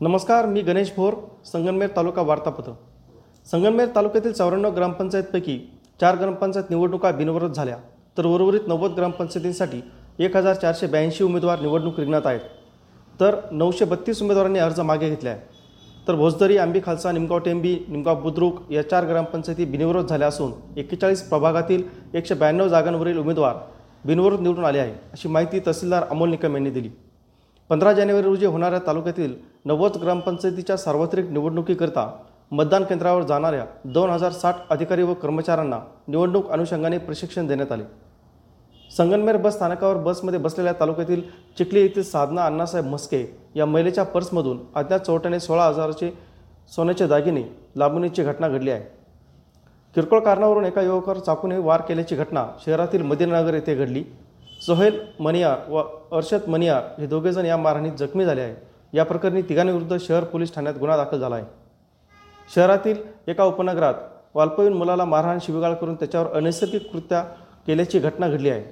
नमस्कार मी गणेश भोर संगमनेर तालुका वार्तापत्र. संगमनेर तालुक्यातील चौऱ्याण्णव ग्रामपंचायतपैकी चार ग्रामपंचायत निवडणुका बिनविरोध झाल्या तर उर्वरित नव्वद ग्रामपंचायतींसाठी एक हजार चारशे ब्याऐंशी उमेदवार निवडणूक रिंगणात आहेत. तर नऊशे बत्तीस उमेदवारांनी अर्ज मागे घेतले आहे तर भोजदरी आंबी खालसा निमगाव टेंबी निमगाव बुद्रुक या चार ग्रामपंचायती बिनविरोध झाल्या असून एक्केचाळीस प्रभागातील एकशे ब्याण्णव जागांवरील उमेदवार बिनविरोध निवडून आले आहे अशी माहिती तहसीलदार अमोल निकम यांनी दिली. पंधरा जानेवारी रोजी होणाऱ्या तालुक्यातील नव्वद ग्रामपंचायतीच्या सार्वत्रिक निवडणुकीकरिता मतदान केंद्रावर जाणाऱ्या दोन हजार साठ अधिकारी व कर्मचाऱ्यांना निवडणूक अनुषंगाने प्रशिक्षण देण्यात आले. संगनमेर बस स्थानकावर बसमध्ये बसलेल्या तालुक्यातील चिखली येथील साधना अण्णासाहेब मस्के या महिलेच्या पर्समधून अज्ञात चोरट्याने सोळा हजाराचे सोन्याचे दागिने लांबणीची घटना घडली आहे. किरकोळ कारणावरून एका युवकावर चाकूने वार केल्याची घटना शहरातील मदिनानगर येथे घडली. सोहेल मनियार व अर्षद मनियार हे दोघेजण या मारहाणीत जखमी झाले आहे या प्रकरणी तिघांविरुद्ध शहर पोलीस ठाण्यात गुन्हा दाखल झाला आहे. शहरातील एका उपनगरात वाल्पवीन मुलाला मारहाण शिबिगाळ करून त्याच्यावर अनैसर्गिक कृत्या केल्याची घटना घडली आहे.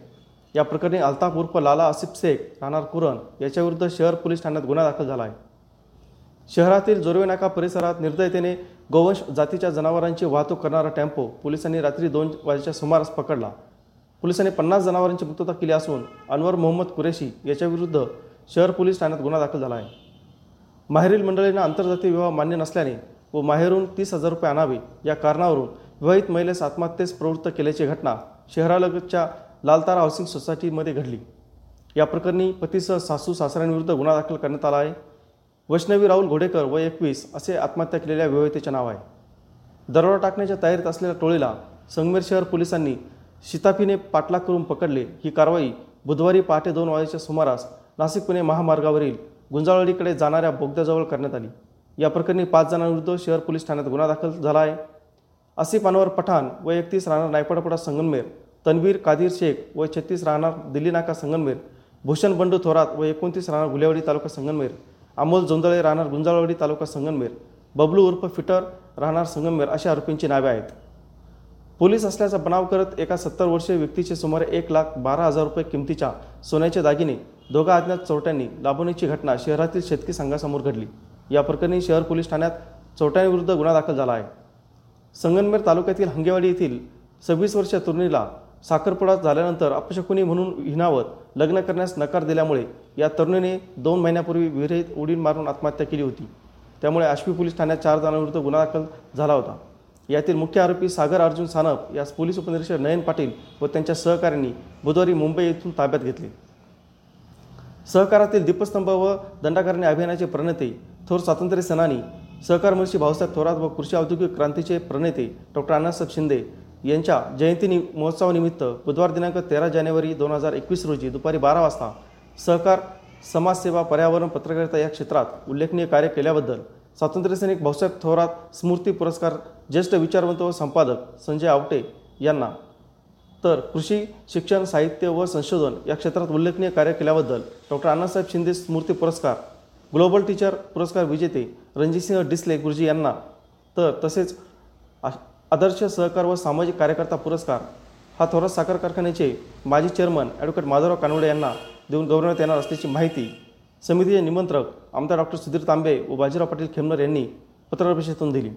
या प्रकरणी अल्ताफ उर्फ लाला आसिफ शेख राहणार कुरण याच्याविरुद्ध शहर पोलीस ठाण्यात गुन्हा दाखल झाला आहे. शहरातील जोरवे नाका परिसरात निर्दयतेने गोवंश जातीच्या जनावरांची वाहतूक करणारा टेम्पो पोलिसांनी रात्री दोन वाजेच्या सुमारास पकडला. पोलिसांनी पन्नास जनावरांची मुक्तता केली असून अनवर मोहम्मद कुरेशी याच्याविरुद्ध शहर पोलीस ठाण्यात गुन्हा दाखल झाला आहे. माहेरील मंडळींना आंतरजातीय विवाह मान्य नसल्याने व माहेरून तीस हजार रुपये आणावे या कारणावरून विवाहित महिलेस आत्महत्येस प्रवृत्त केल्याची घटना शहरालगतच्या लालतारा हाऊसिंग सोसायटीमध्ये घडली. या प्रकरणी पतीसह सासू सासऱ्यांविरुद्ध गुन्हा दाखल करण्यात आला आहे. वैष्णवी राहुल घोडेकर व एकवीस असे आत्महत्या केलेल्या विवाहितेचे नाव आहे. दरोडा टाकण्याच्या तयारीत असलेल्या टोळीला संगमेर शहर पोलिसांनी शिताफीने पाठलाग करून पकडले. ही कारवाई बुधवारी पहाटे दोन वाजेच्या सुमारास नाशिक पुणे महामार्गावरील गुंजाळवाडीकडे जाणाऱ्या बोगद्याजवळ करण्यात आली. या प्रकरणी पाच जणांविरुद्ध शहर पोलीस ठाण्यात गुन्हा दाखल झाला आहे. आसिफ अनवर पठाण व एकतीस राहणार नायपडापडा संगनमेर तन्वीर कादिर शेख व छत्तीस राहणार दिल्ली नाका संगनमेर भूषण बंडू थोरात व एकोणतीस राहणार गुलेवाडी तालुका संगनमेर अमोल जोंदळे राहणार गुंजाळवाडी तालुका संगनमेर बबलू उर्फ फिटर राहणार संगमेर अशा आरोपींची नावे आहेत. पोलीस असल्याचा बनाव करत एका सत्तर वर्षीय व्यक्तीचे सुमारे एक लाख बारा हजार रुपये किमतीच्या सोन्याचे दागिने दोघा अज्ञात चोरट्यांनी लाभवण्याची घटना शहरातील शेतकी संघासमोर घडली. या प्रकरणी शहर पोलीस ठाण्यात चोरट्यांविरुद्ध गुन्हा दाखल झाला आहे. संगनमेर तालुक्यातील हंगेवाडी येथील सव्वीस वर्षीय तरुणीला साखरपुडा झाल्यानंतर अपशकुनी म्हणून हिनावत लग्न करण्यास नकार दिल्यामुळे या तरुणीने दोन महिन्यापूर्वी विहिरीत उडी मारून आत्महत्या केली होती. त्यामुळे आश्वी पोलीस ठाण्यात चार जणांविरुद्ध गुन्हा दाखल झाला होता. यातील मुख्य आरोपी सागर अर्जुन सानप यास पोलीस उपनिरीक्षक नयन पाटील व त्यांच्या सहकाऱ्यांनी बुधवारी मुंबई येथून ताब्यात घेतले. सहकारातील दीपस्तंभ व दंडाकारण्य अभियानाचे प्रणेते थोर स्वातंत्र्य सेनानी सहकार मुळशी भाऊसाहेब थोरात व कृषी औद्योगिक क्रांतीचे प्रणेते डॉक्टर अण्णासाहेब शिंदे यांच्या जयंती नि महोत्सवानिमित्त बुधवार दिनांक तेरा जानेवारी दोन हजार एकवीस रोजी दुपारी बारा वाजता सहकार समाजसेवा पर्यावरण पत्रकारिता या क्षेत्रात उल्लेखनीय कार्य केल्याबद्दल स्वातंत्र्यसैनिक भाऊसाहेब थोरात स्मृती पुरस्कार ज्येष्ठ विचारवंत व संपादक संजय आवटे यांना. तर कृषी शिक्षण साहित्य व संशोधन या क्षेत्रात उल्लेखनीय कार्य केल्याबद्दल डॉक्टर अण्णासाहेब शिंदे स्मृती पुरस्कार ग्लोबल टीचर पुरस्कार विजेते रणजितसिंह डिसले गुरुजी यांना. तर तसेच आदर्श सहकार व सामाजिक कार्यकर्ता पुरस्कार हा थोरात साखर कारखान्याचे माजी चेअरमन ॲडव्होकेट माधवराव कानवडे यांना देऊन गौरवण्यात येणार असल्याची माहिती समितीचे निमंत्रक आमदार डॉक्टर सुधीर तांबे व बाजीराव पाटील खेमनर यांनी पत्रकार परिषदेतून दिली.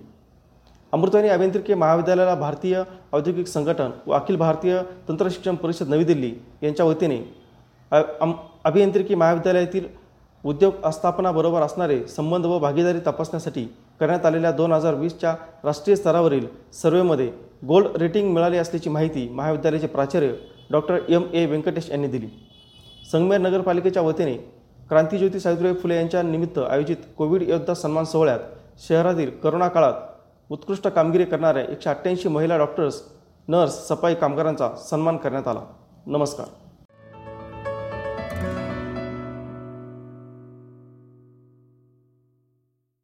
अमृतवाणी अभियांत्रिकी महाविद्यालयाला भारतीय औद्योगिक संघटन व अखिल भारतीय तंत्रशिक्षण परिषद नवी दिल्ली यांच्या वतीने अ- अभियांत्रिकी महाविद्यालयातील उद्योग आस्थापनाबरोबर असणारे संबंध व भागीदारी तपासण्यासाठी करण्यात आलेल्या दोन हजार वीसच्या राष्ट्रीय स्तरावरील सर्वेमध्ये गोल्ड रेटिंग मिळाली असल्याची माहिती महाविद्यालयाचे प्राचार्य डॉक्टर एम ए व्यंकटेश यांनी दिली. संगमेर नगरपालिकेच्या वतीने क्रांतीज्योती सावित्रीबाई फुले यांच्या निमित्त आयोजित कोविड योद्धा सन्मान सोहळ्यात शहरातील करोना काळात उत्कृष्ट कामगिरी करणाऱ्या एकशे अठ्ठ्याऐंशी महिला डॉक्टर्स नर्स सफाई कामगारांचा सन्मान करण्यात आला. नमस्कार.